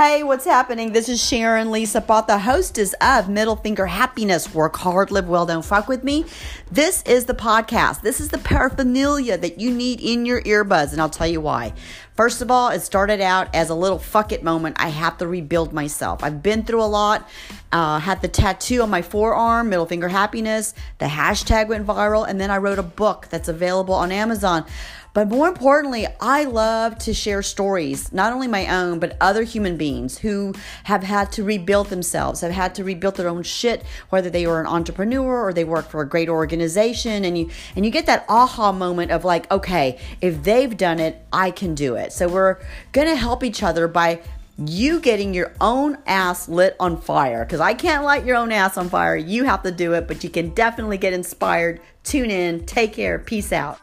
Hey, what's happening? This is Sharon Lisa Bott, the hostess of Middle Finger Happiness. Work hard, live well, don't fuck with me. This is the podcast. This is the paraphernalia that you need in your earbuds, and I'll tell you why. First of all, it started out as a little fuck it moment. I have to rebuild myself. I've been through a lot. Uh, had the tattoo on my forearm, middle finger happiness. The hashtag went viral, and then I wrote a book that's available on Amazon. But more importantly, I love to share stories, not only my own, but other human beings who have had to rebuild themselves, have had to rebuild their own shit, whether they were an entrepreneur or they work for a great organization. And you and you get that aha moment of like, okay, if they've done it, I can do it. So we're gonna help each other by you getting your own ass lit on fire because I can't light your own ass on fire. You have to do it, but you can definitely get inspired. Tune in. Take care. Peace out.